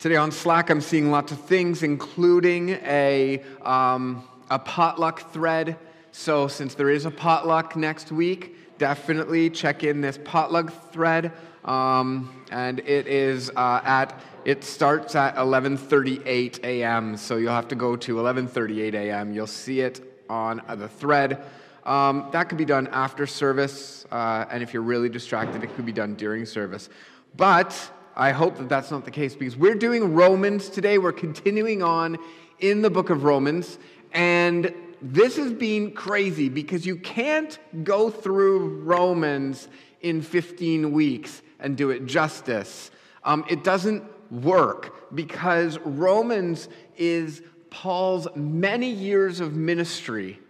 Today on Slack, I'm seeing lots of things, including a, um, a potluck thread. So, since there is a potluck next week, definitely check in this potluck thread. Um, and it is uh, at it starts at 11:38 a.m. So you'll have to go to 11:38 a.m. You'll see it on the thread. Um, that could be done after service, uh, and if you're really distracted, it could be done during service. But I hope that that's not the case because we're doing Romans today. We're continuing on in the book of Romans. And this has been crazy because you can't go through Romans in 15 weeks and do it justice. Um, it doesn't work because Romans is Paul's many years of ministry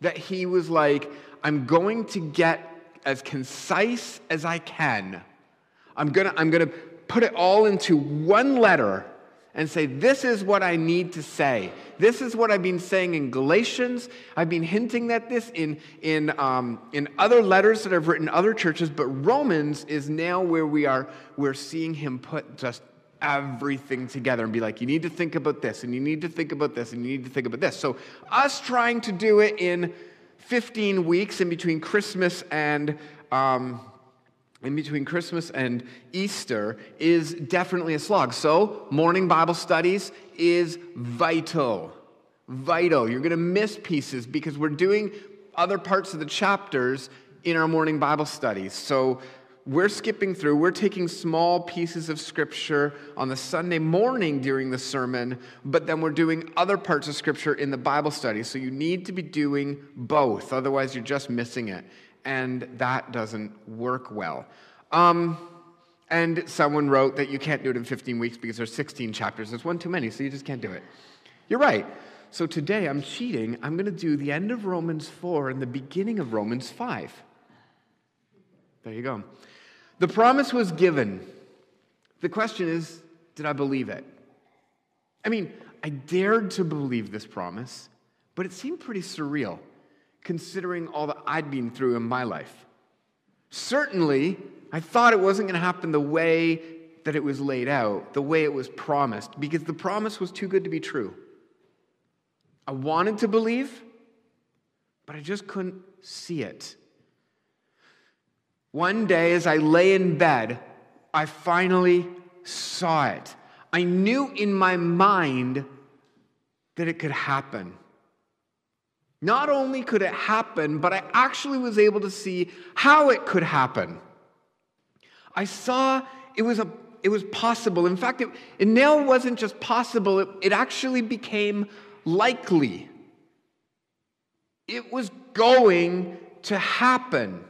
that he was like, I'm going to get as concise as I can I'm going to I'm going to put it all into one letter and say, This is what I need to say. This is what I've been saying in Galatians. I've been hinting at this in, in, um, in other letters that I've written other churches, but Romans is now where we are, we're seeing him put just everything together and be like, you need to think about this, and you need to think about this, and you need to think about this. So, us trying to do it in 15 weeks in between Christmas and. Um, in between Christmas and Easter is definitely a slog. So, morning Bible studies is vital. Vital. You're going to miss pieces because we're doing other parts of the chapters in our morning Bible studies. So, we're skipping through, we're taking small pieces of scripture on the Sunday morning during the sermon, but then we're doing other parts of scripture in the Bible study. So, you need to be doing both, otherwise, you're just missing it and that doesn't work well. Um, and someone wrote that you can't do it in 15 weeks because there's 16 chapters. There's one too many, so you just can't do it. You're right. So today I'm cheating. I'm going to do the end of Romans 4 and the beginning of Romans 5. There you go. The promise was given. The question is, did I believe it? I mean, I dared to believe this promise, but it seemed pretty surreal considering all that I'd been through in my life. Certainly, I thought it wasn't going to happen the way that it was laid out, the way it was promised, because the promise was too good to be true. I wanted to believe, but I just couldn't see it. One day, as I lay in bed, I finally saw it. I knew in my mind that it could happen. Not only could it happen, but I actually was able to see how it could happen. I saw it was, a, it was possible. In fact, it, it now wasn't just possible, it, it actually became likely. It was going to happen.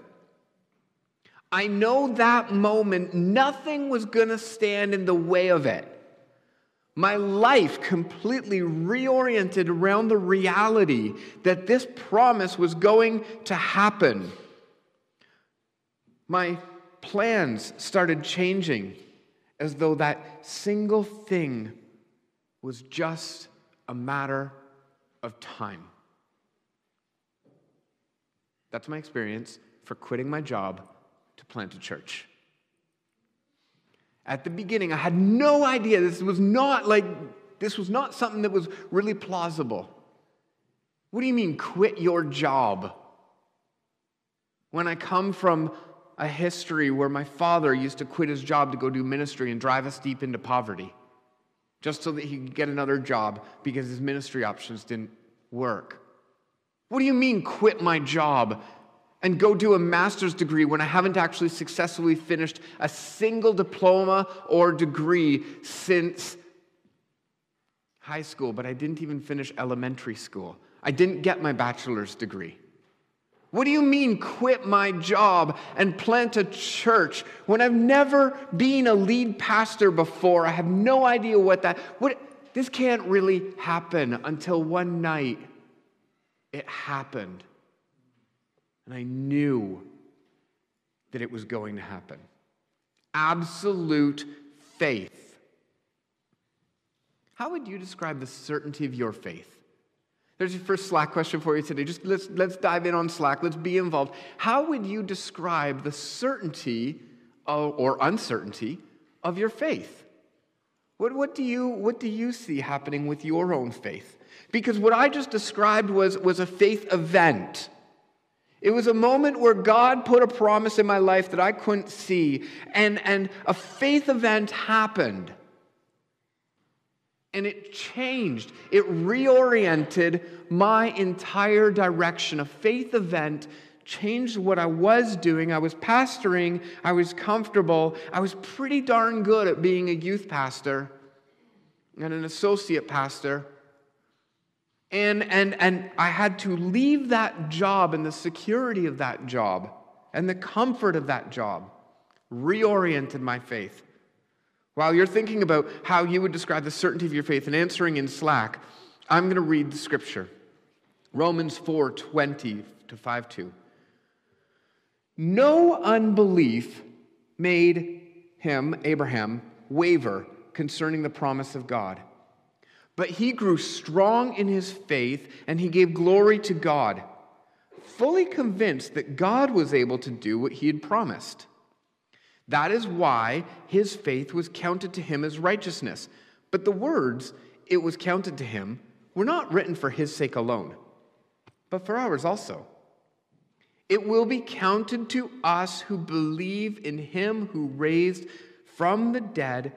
I know that moment, nothing was going to stand in the way of it. My life completely reoriented around the reality that this promise was going to happen. My plans started changing as though that single thing was just a matter of time. That's my experience for quitting my job to plant a church. At the beginning, I had no idea. This was not like, this was not something that was really plausible. What do you mean, quit your job? When I come from a history where my father used to quit his job to go do ministry and drive us deep into poverty just so that he could get another job because his ministry options didn't work. What do you mean, quit my job? And go do a master's degree when I haven't actually successfully finished a single diploma or degree since high school, but I didn't even finish elementary school. I didn't get my bachelor's degree. What do you mean, quit my job and plant a church when I've never been a lead pastor before? I have no idea what that, what, this can't really happen until one night it happened. And I knew that it was going to happen. Absolute faith. How would you describe the certainty of your faith? There's your first Slack question for you today. Just let's, let's dive in on Slack. Let's be involved. How would you describe the certainty of, or uncertainty of your faith? What, what, do you, what do you see happening with your own faith? Because what I just described was, was a faith event. It was a moment where God put a promise in my life that I couldn't see, and, and a faith event happened. And it changed, it reoriented my entire direction. A faith event changed what I was doing. I was pastoring, I was comfortable, I was pretty darn good at being a youth pastor and an associate pastor. And, and, and I had to leave that job and the security of that job and the comfort of that job, reoriented my faith. While you're thinking about how you would describe the certainty of your faith and answering in slack, I'm going to read the scripture. Romans 4 20 to 5 2. No unbelief made him, Abraham, waver concerning the promise of God. But he grew strong in his faith and he gave glory to God, fully convinced that God was able to do what he had promised. That is why his faith was counted to him as righteousness. But the words, it was counted to him, were not written for his sake alone, but for ours also. It will be counted to us who believe in him who raised from the dead,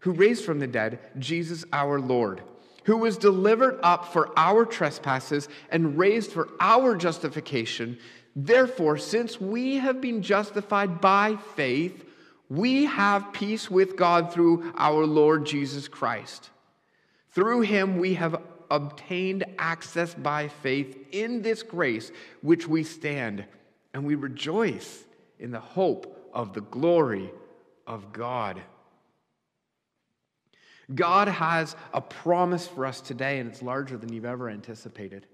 who raised from the dead Jesus our Lord, who was delivered up for our trespasses and raised for our justification. Therefore, since we have been justified by faith, we have peace with God through our Lord Jesus Christ. Through him we have obtained access by faith in this grace which we stand, and we rejoice in the hope of the glory of God. God has a promise for us today, and it's larger than you've ever anticipated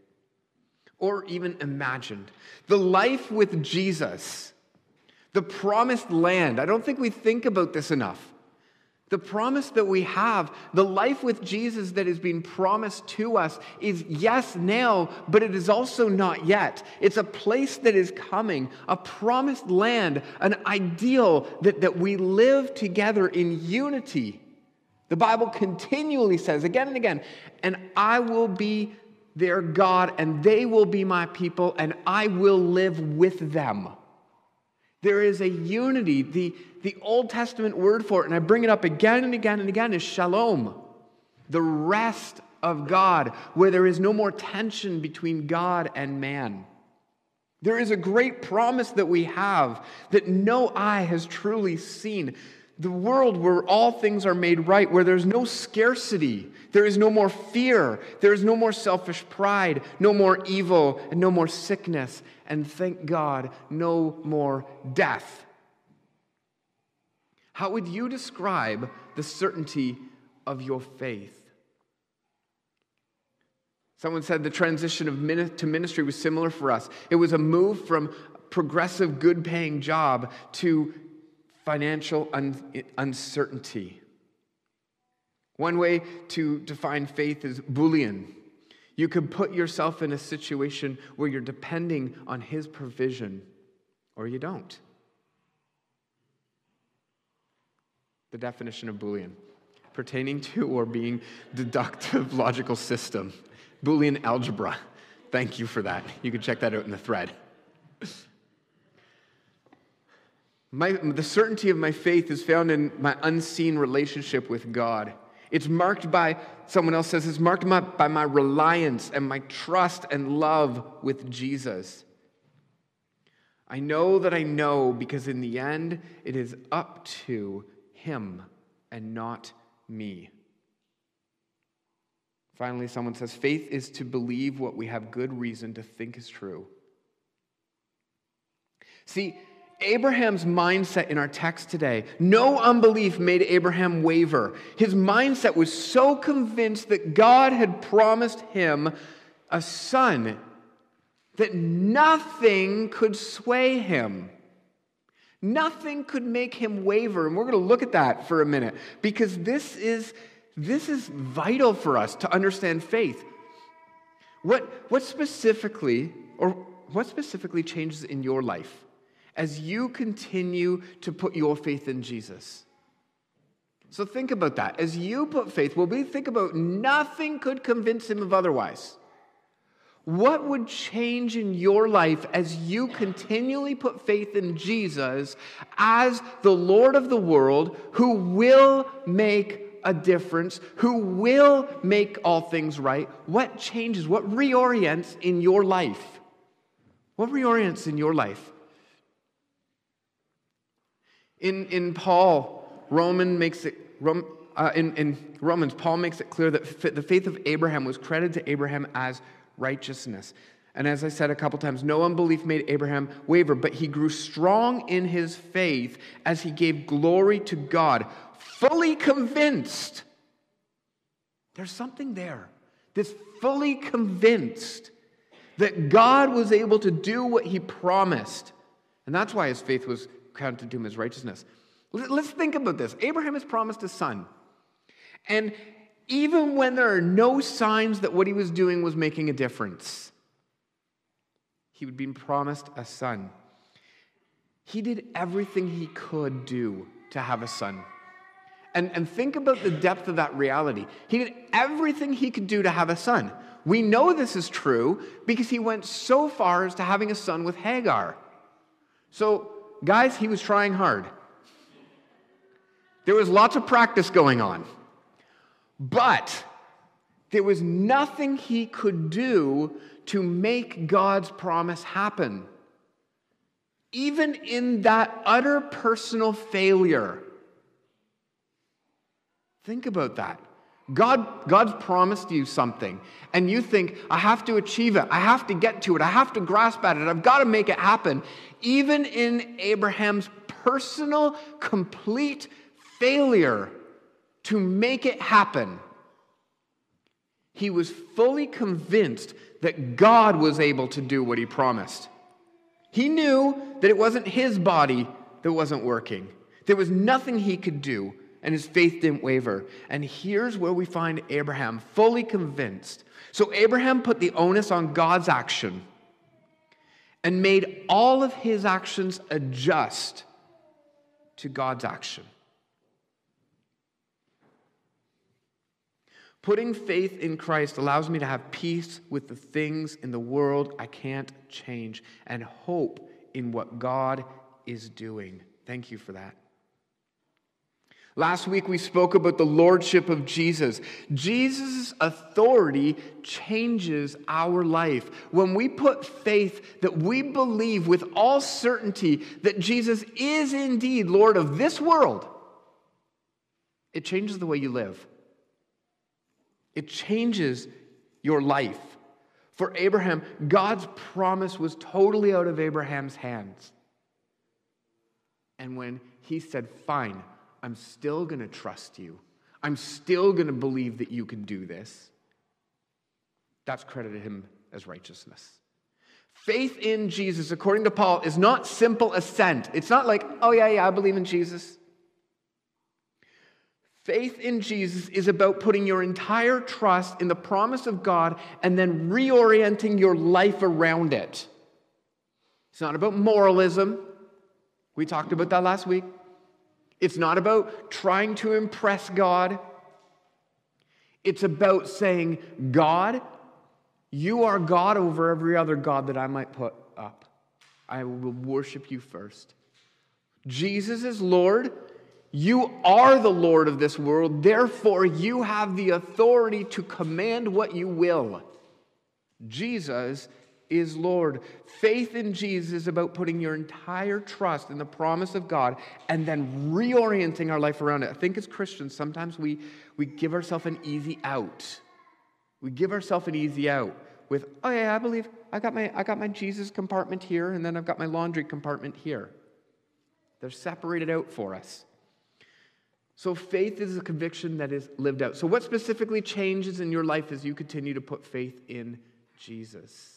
or even imagined. The life with Jesus, the promised land. I don't think we think about this enough. The promise that we have, the life with Jesus that is being promised to us, is yes, now, but it is also not yet. It's a place that is coming, a promised land, an ideal that, that we live together in unity. The Bible continually says again and again, and I will be their God, and they will be my people, and I will live with them. There is a unity. The, the Old Testament word for it, and I bring it up again and again and again, is shalom, the rest of God, where there is no more tension between God and man. There is a great promise that we have that no eye has truly seen. The world where all things are made right, where there's no scarcity, there is no more fear, there is no more selfish pride, no more evil, and no more sickness and thank God, no more death. How would you describe the certainty of your faith? Someone said the transition of to ministry was similar for us. It was a move from progressive, good paying job to financial un- uncertainty. One way to define faith is Boolean. You could put yourself in a situation where you're depending on His provision, or you don't. The definition of Boolean pertaining to or being deductive logical system. Boolean algebra. Thank you for that. You can check that out in the thread. My, the certainty of my faith is found in my unseen relationship with God. It's marked by, someone else says, it's marked by my reliance and my trust and love with Jesus. I know that I know because in the end it is up to Him and not me. Finally, someone says, faith is to believe what we have good reason to think is true. See, Abraham's mindset in our text today, no unbelief made Abraham waver. His mindset was so convinced that God had promised him a son that nothing could sway him. Nothing could make him waver. And we're going to look at that for a minute because this is, this is vital for us to understand faith. What, what specifically, or what specifically changes in your life? As you continue to put your faith in Jesus? So think about that. As you put faith, well, we think about nothing could convince him of otherwise. What would change in your life as you continually put faith in Jesus as the Lord of the world who will make a difference, who will make all things right? What changes? What reorients in your life? What reorients in your life? In, in Paul, Roman makes it, uh, in, in Romans, Paul makes it clear that the faith of Abraham was credited to Abraham as righteousness. And as I said a couple times, no unbelief made Abraham waver, but he grew strong in his faith as he gave glory to God, fully convinced. There's something there. This fully convinced that God was able to do what he promised. And that's why his faith was counted to him as righteousness. Let's think about this. Abraham has promised a son. And even when there are no signs that what he was doing was making a difference, he would be promised a son. He did everything he could do to have a son. And, and think about the depth of that reality. He did everything he could do to have a son. We know this is true because he went so far as to having a son with Hagar. So guys, he was trying hard. There was lots of practice going on. But there was nothing he could do to make God's promise happen. Even in that utter personal failure. Think about that. God, God's promised you something, and you think, I have to achieve it. I have to get to it. I have to grasp at it. I've got to make it happen. Even in Abraham's personal, complete failure to make it happen, he was fully convinced that God was able to do what he promised. He knew that it wasn't his body that wasn't working, there was nothing he could do and his faith didn't waver. And here's where we find Abraham fully convinced. So Abraham put the onus on God's action and made all of his actions adjust to God's action. Putting faith in Christ allows me to have peace with the things in the world I can't change and hope in what God is doing. Thank you for that. Last week we spoke about the lordship of Jesus. Jesus' authority changes our life. When we put faith that we believe with all certainty that Jesus is indeed Lord of this world, it changes the way you live. It changes your life. For Abraham, God's promise was totally out of Abraham's hands. And when he said, Fine, I'm still going to trust you. I'm still going to believe that you can do this. That's credited him as righteousness. Faith in Jesus, according to Paul, is not simple assent. It's not like, oh, yeah, yeah, I believe in Jesus. Faith in Jesus is about putting your entire trust in the promise of God and then reorienting your life around it. It's not about moralism. We talked about that last week. It's not about trying to impress God. It's about saying, God, you are God over every other God that I might put up. I will worship you first. Jesus is Lord. You are the Lord of this world. Therefore, you have the authority to command what you will. Jesus is Lord. Faith in Jesus is about putting your entire trust in the promise of God and then reorienting our life around it. I think as Christians, sometimes we, we give ourselves an easy out. We give ourselves an easy out with, oh yeah, I believe I got my I got my Jesus compartment here, and then I've got my laundry compartment here. They're separated out for us. So faith is a conviction that is lived out. So what specifically changes in your life as you continue to put faith in Jesus?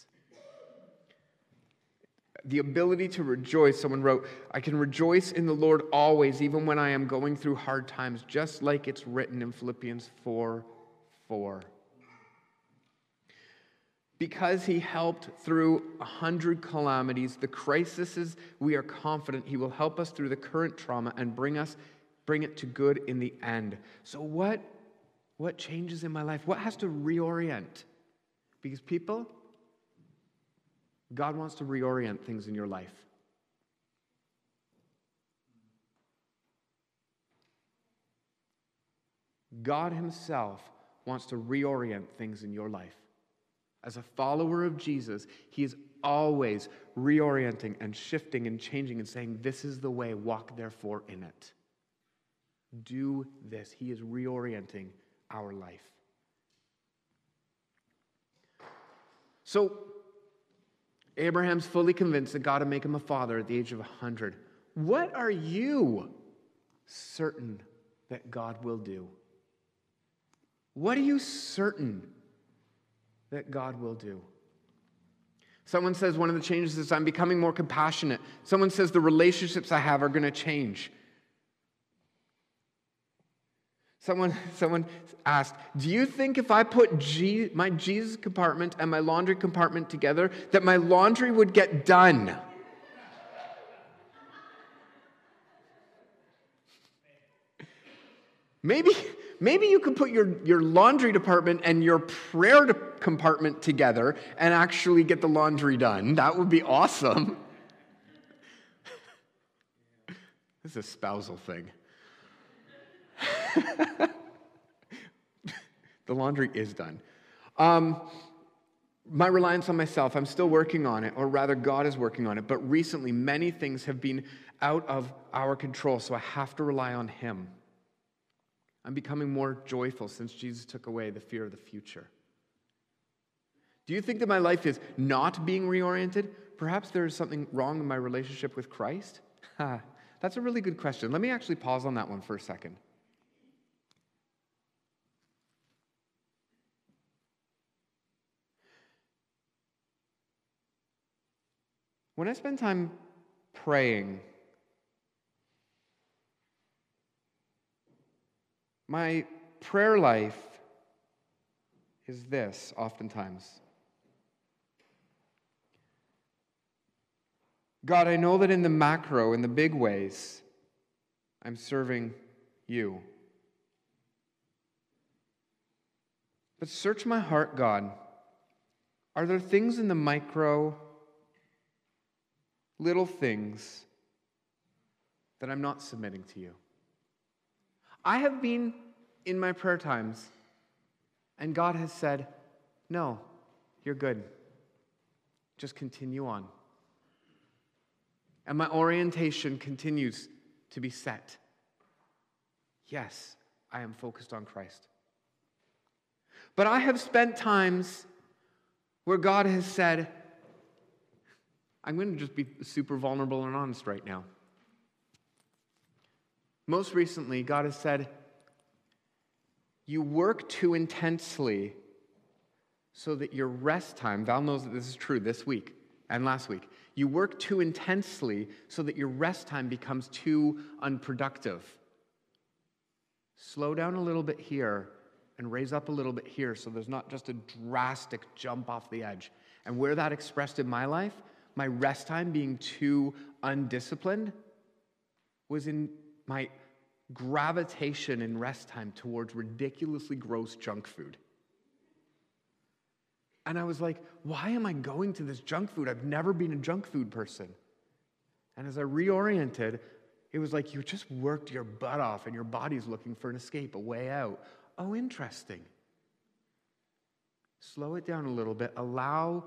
The ability to rejoice. Someone wrote, I can rejoice in the Lord always, even when I am going through hard times, just like it's written in Philippians 4 4. Because he helped through a hundred calamities, the crises, we are confident he will help us through the current trauma and bring us bring it to good in the end. So, what, what changes in my life? What has to reorient? Because, people, God wants to reorient things in your life. God Himself wants to reorient things in your life. As a follower of Jesus, He is always reorienting and shifting and changing and saying, This is the way, walk therefore in it. Do this. He is reorienting our life. So, Abraham's fully convinced that God will make him a father at the age of 100. What are you certain that God will do? What are you certain that God will do? Someone says one of the changes is I'm becoming more compassionate. Someone says the relationships I have are going to change. Someone, someone asked, Do you think if I put G, my Jesus compartment and my laundry compartment together, that my laundry would get done? Maybe, maybe you could put your, your laundry department and your prayer compartment together and actually get the laundry done. That would be awesome. this is a spousal thing. the laundry is done. Um, my reliance on myself, I'm still working on it, or rather, God is working on it. But recently, many things have been out of our control, so I have to rely on Him. I'm becoming more joyful since Jesus took away the fear of the future. Do you think that my life is not being reoriented? Perhaps there is something wrong in my relationship with Christ? That's a really good question. Let me actually pause on that one for a second. When I spend time praying, my prayer life is this oftentimes God, I know that in the macro, in the big ways, I'm serving you. But search my heart, God. Are there things in the micro little things that I'm not submitting to you. I have been in my prayer times, and God has said, No, you're good. Just continue on. And my orientation continues to be set. Yes, I am focused on Christ. But I have spent times where God has said, I'm going to just be super vulnerable and honest right now. Most recently, God has said, You work too intensely so that your rest time, Val knows that this is true this week and last week. You work too intensely so that your rest time becomes too unproductive. Slow down a little bit here and raise up a little bit here so there's not just a drastic jump off the edge. And where that expressed in my life my rest time being too undisciplined was in my gravitation in rest time towards ridiculously gross junk food. And I was like, why am I going to this junk food? I've never been a junk food person. And as I reoriented, it was like you just worked your butt off and your body's looking for an escape, a way out. Oh, interesting. Slow it down a little bit. Allow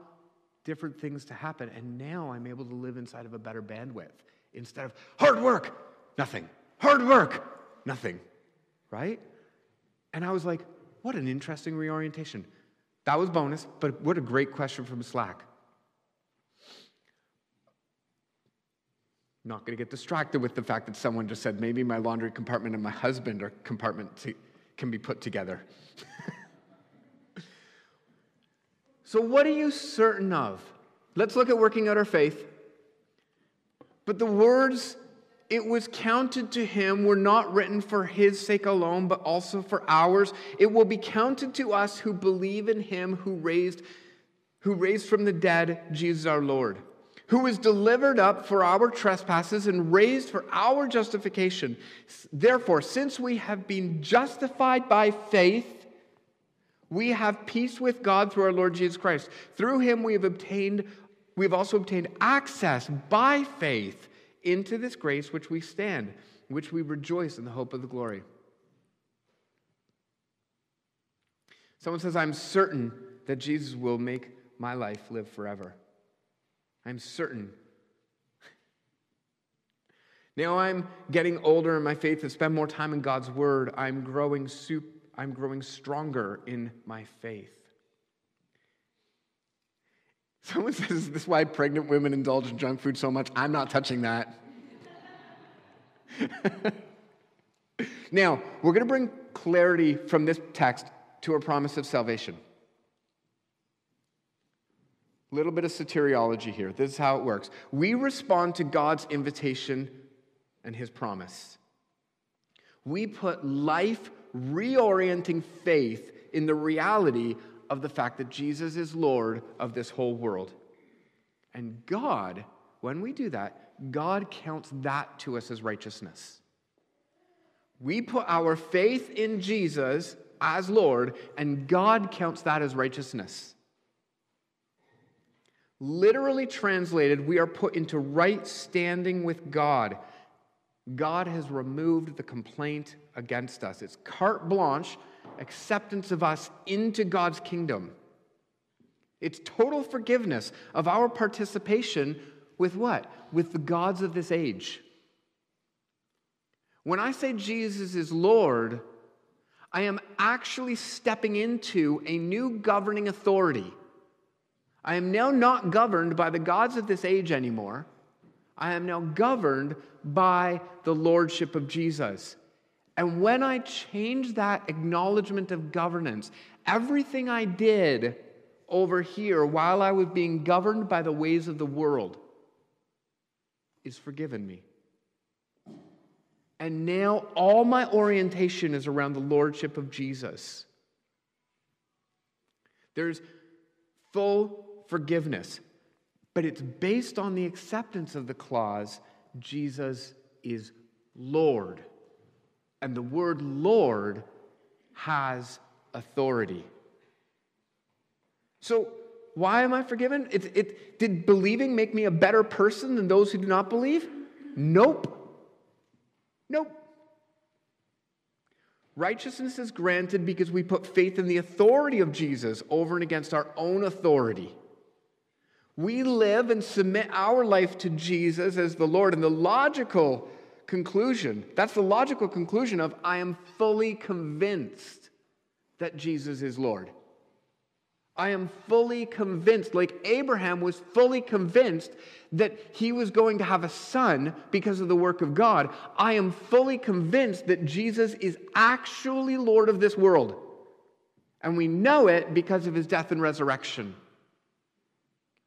different things to happen. And now I'm able to live inside of a better bandwidth instead of hard work, nothing. Hard work, nothing. Right? And I was like, what an interesting reorientation. That was bonus, but what a great question from Slack. Not going to get distracted with the fact that someone just said maybe my laundry compartment and my husband are compartment to, can be put together. So, what are you certain of? Let's look at working out our faith. But the words, it was counted to him, were not written for his sake alone, but also for ours. It will be counted to us who believe in him who raised, who raised from the dead Jesus our Lord who was delivered up for our trespasses and raised for our justification. Therefore, since we have been justified by faith, we have peace with God through our Lord Jesus Christ. Through him we have obtained we have also obtained access by faith into this grace which we stand, which we rejoice in the hope of the glory. Someone says, I'm certain that Jesus will make my life live forever. I'm certain. Now I'm getting older in my faith and spend more time in God's word. I'm growing, soup, I'm growing stronger in my faith. Someone says, Is this why pregnant women indulge in junk food so much? I'm not touching that. now, we're going to bring clarity from this text to a promise of salvation. A little bit of soteriology here. This is how it works. We respond to God's invitation and his promise. We put life reorienting faith in the reality of the fact that Jesus is Lord of this whole world. And God, when we do that, God counts that to us as righteousness. We put our faith in Jesus as Lord, and God counts that as righteousness. Literally translated, we are put into right standing with God. God has removed the complaint against us. It's carte blanche acceptance of us into God's kingdom. It's total forgiveness of our participation with what? With the gods of this age. When I say Jesus is Lord, I am actually stepping into a new governing authority. I am now not governed by the gods of this age anymore. I am now governed by the lordship of Jesus. And when I change that acknowledgement of governance, everything I did over here while I was being governed by the ways of the world is forgiven me. And now all my orientation is around the lordship of Jesus. There's full forgiveness, but it's based on the acceptance of the clause Jesus is Lord. And the word Lord has authority. So, why am I forgiven? It, it, did believing make me a better person than those who do not believe? Nope. Nope. Righteousness is granted because we put faith in the authority of Jesus over and against our own authority. We live and submit our life to Jesus as the Lord. And the logical conclusion, that's the logical conclusion of I am fully convinced that Jesus is Lord. I am fully convinced, like Abraham was fully convinced that he was going to have a son because of the work of God. I am fully convinced that Jesus is actually Lord of this world. And we know it because of his death and resurrection.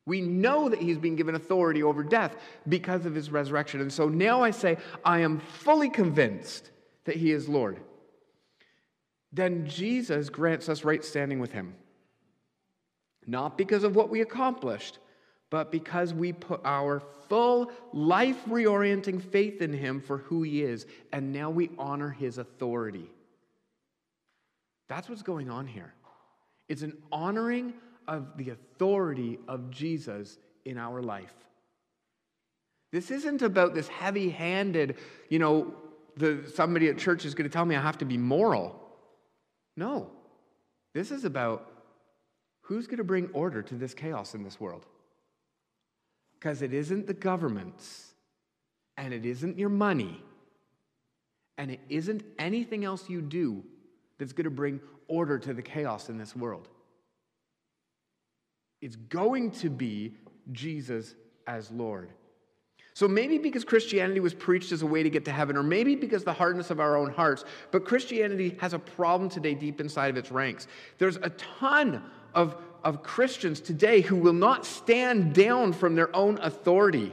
We know that he's been given authority over death because of his resurrection. And so now I say, I am fully convinced that he is Lord. Then Jesus grants us right standing with him not because of what we accomplished, but because we put our full life reorienting faith in Him for who He is, and now we honor His authority. That's what's going on here. It's an honoring of the authority of Jesus in our life. This isn't about this heavy handed, you know, the, somebody at church is going to tell me I have to be moral. No. This is about Who's going to bring order to this chaos in this world? Because it isn't the governments, and it isn't your money, and it isn't anything else you do that's going to bring order to the chaos in this world. It's going to be Jesus as Lord. So maybe because Christianity was preached as a way to get to heaven, or maybe because the hardness of our own hearts, but Christianity has a problem today deep inside of its ranks. There's a ton of, of Christians today who will not stand down from their own authority.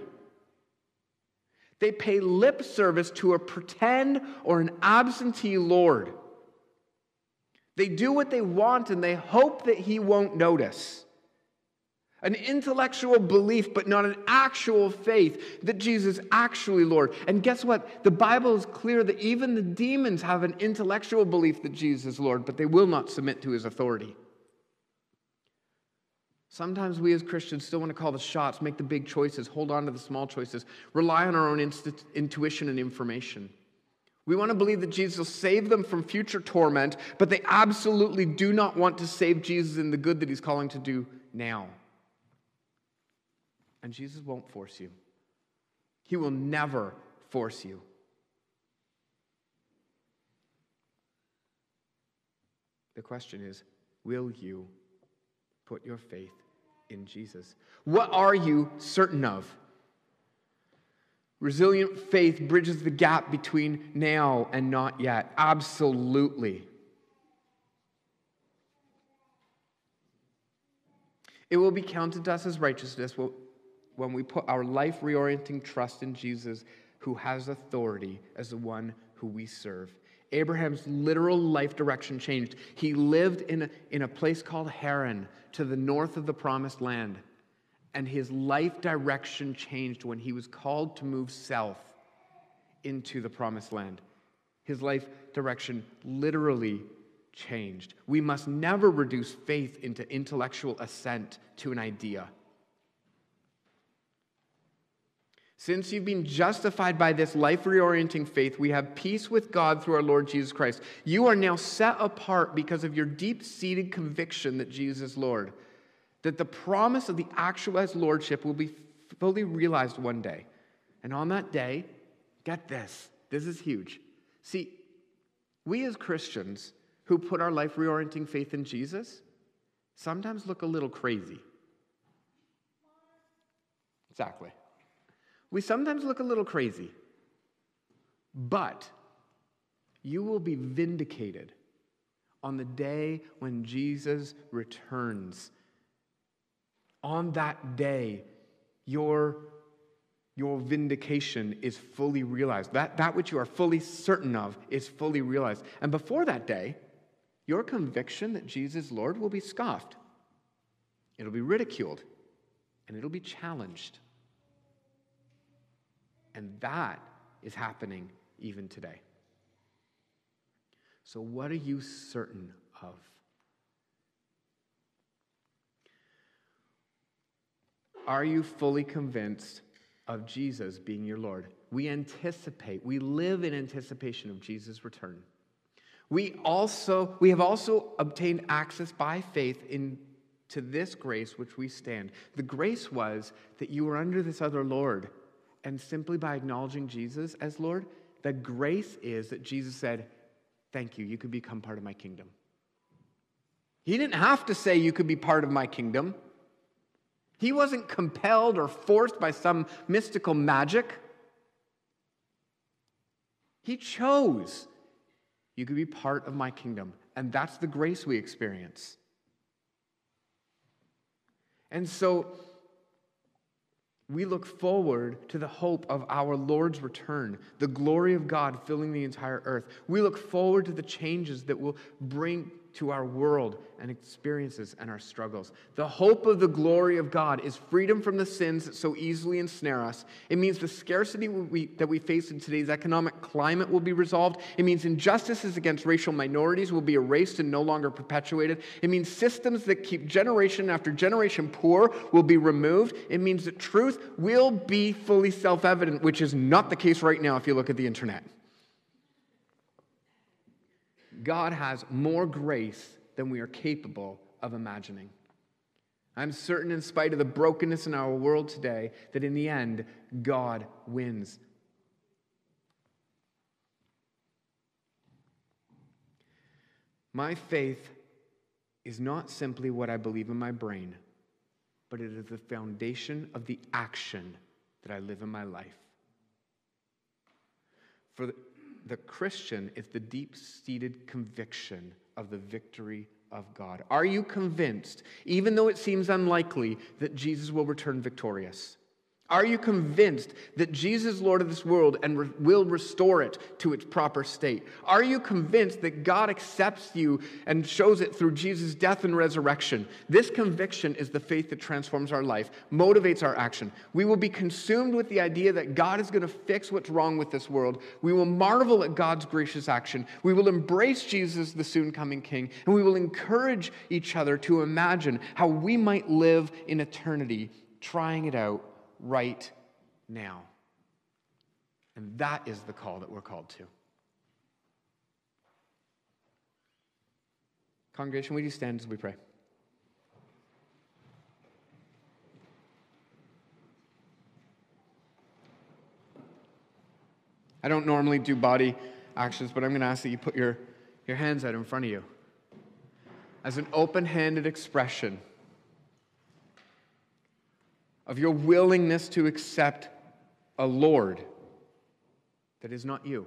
They pay lip service to a pretend or an absentee Lord. They do what they want and they hope that He won't notice. An intellectual belief, but not an actual faith that Jesus actually Lord. And guess what? The Bible is clear that even the demons have an intellectual belief that Jesus is Lord, but they will not submit to his authority. Sometimes we as Christians still want to call the shots, make the big choices, hold on to the small choices, rely on our own intuition and information. We want to believe that Jesus will save them from future torment, but they absolutely do not want to save Jesus in the good that he's calling to do now. And Jesus won't force you, He will never force you. The question is will you put your faith in Jesus? What are you certain of? Resilient faith bridges the gap between now and not yet. Absolutely. It will be counted to us as righteousness when we put our life reorienting trust in Jesus, who has authority as the one who we serve. Abraham's literal life direction changed. He lived in a, in a place called Haran to the north of the promised land. And his life direction changed when he was called to move south into the promised land. His life direction literally changed. We must never reduce faith into intellectual assent to an idea. Since you've been justified by this life reorienting faith, we have peace with God through our Lord Jesus Christ. You are now set apart because of your deep seated conviction that Jesus is Lord, that the promise of the actualized Lordship will be fully realized one day. And on that day, get this this is huge. See, we as Christians who put our life reorienting faith in Jesus sometimes look a little crazy. Exactly. We sometimes look a little crazy, but you will be vindicated on the day when Jesus returns. On that day, your, your vindication is fully realized. That, that which you are fully certain of is fully realized. And before that day, your conviction that Jesus is Lord will be scoffed, it'll be ridiculed, and it'll be challenged. And that is happening even today. So, what are you certain of? Are you fully convinced of Jesus being your Lord? We anticipate, we live in anticipation of Jesus' return. We also, we have also obtained access by faith in to this grace which we stand. The grace was that you were under this other Lord and simply by acknowledging Jesus as Lord, the grace is that Jesus said, Thank you, you could become part of my kingdom. He didn't have to say, You could be part of my kingdom. He wasn't compelled or forced by some mystical magic. He chose, You could be part of my kingdom. And that's the grace we experience. And so, we look forward to the hope of our Lord's return, the glory of God filling the entire earth. We look forward to the changes that will bring to our world and experiences and our struggles. The hope of the glory of God is freedom from the sins that so easily ensnare us. It means the scarcity we, that we face in today's economic climate will be resolved. It means injustices against racial minorities will be erased and no longer perpetuated. It means systems that keep generation after generation poor will be removed. It means that truth will be fully self evident, which is not the case right now if you look at the internet. God has more grace than we are capable of imagining. I'm certain, in spite of the brokenness in our world today, that in the end, God wins. My faith is not simply what I believe in my brain, but it is the foundation of the action that I live in my life. For the Christian is the deep seated conviction of the victory of God. Are you convinced, even though it seems unlikely, that Jesus will return victorious? Are you convinced that Jesus is Lord of this world and re- will restore it to its proper state? Are you convinced that God accepts you and shows it through Jesus' death and resurrection? This conviction is the faith that transforms our life, motivates our action. We will be consumed with the idea that God is going to fix what's wrong with this world. We will marvel at God's gracious action. We will embrace Jesus, the soon coming King, and we will encourage each other to imagine how we might live in eternity, trying it out right now. And that is the call that we're called to. Congregation, would you stand as we pray? I don't normally do body actions, but I'm going to ask that you put your, your hands out in front of you as an open handed expression of your willingness to accept a Lord that is not you.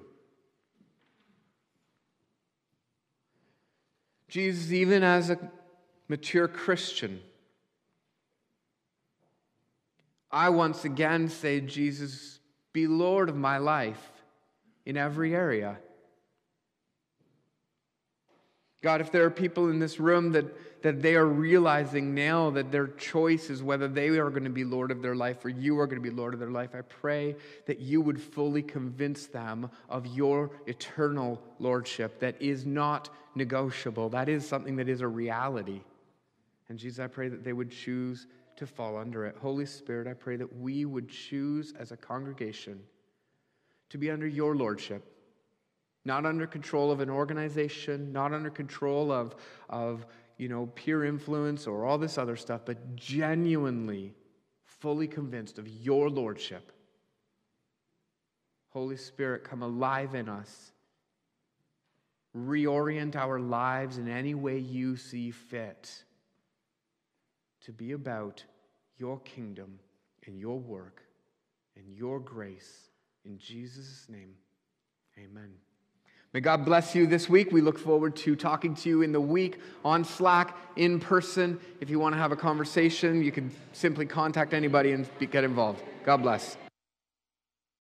Jesus, even as a mature Christian, I once again say, Jesus, be Lord of my life in every area. God, if there are people in this room that that they are realizing now that their choice is whether they are going to be Lord of their life or you are going to be Lord of their life. I pray that you would fully convince them of your eternal Lordship that is not negotiable. That is something that is a reality. And Jesus, I pray that they would choose to fall under it. Holy Spirit, I pray that we would choose as a congregation to be under your Lordship not under control of an organization, not under control of, of you know, peer influence or all this other stuff, but genuinely fully convinced of your lordship. Holy Spirit, come alive in us. Reorient our lives in any way you see fit to be about your kingdom and your work and your grace. In Jesus' name, amen. May God bless you this week. We look forward to talking to you in the week on Slack, in person. If you want to have a conversation, you can simply contact anybody and get involved. God bless.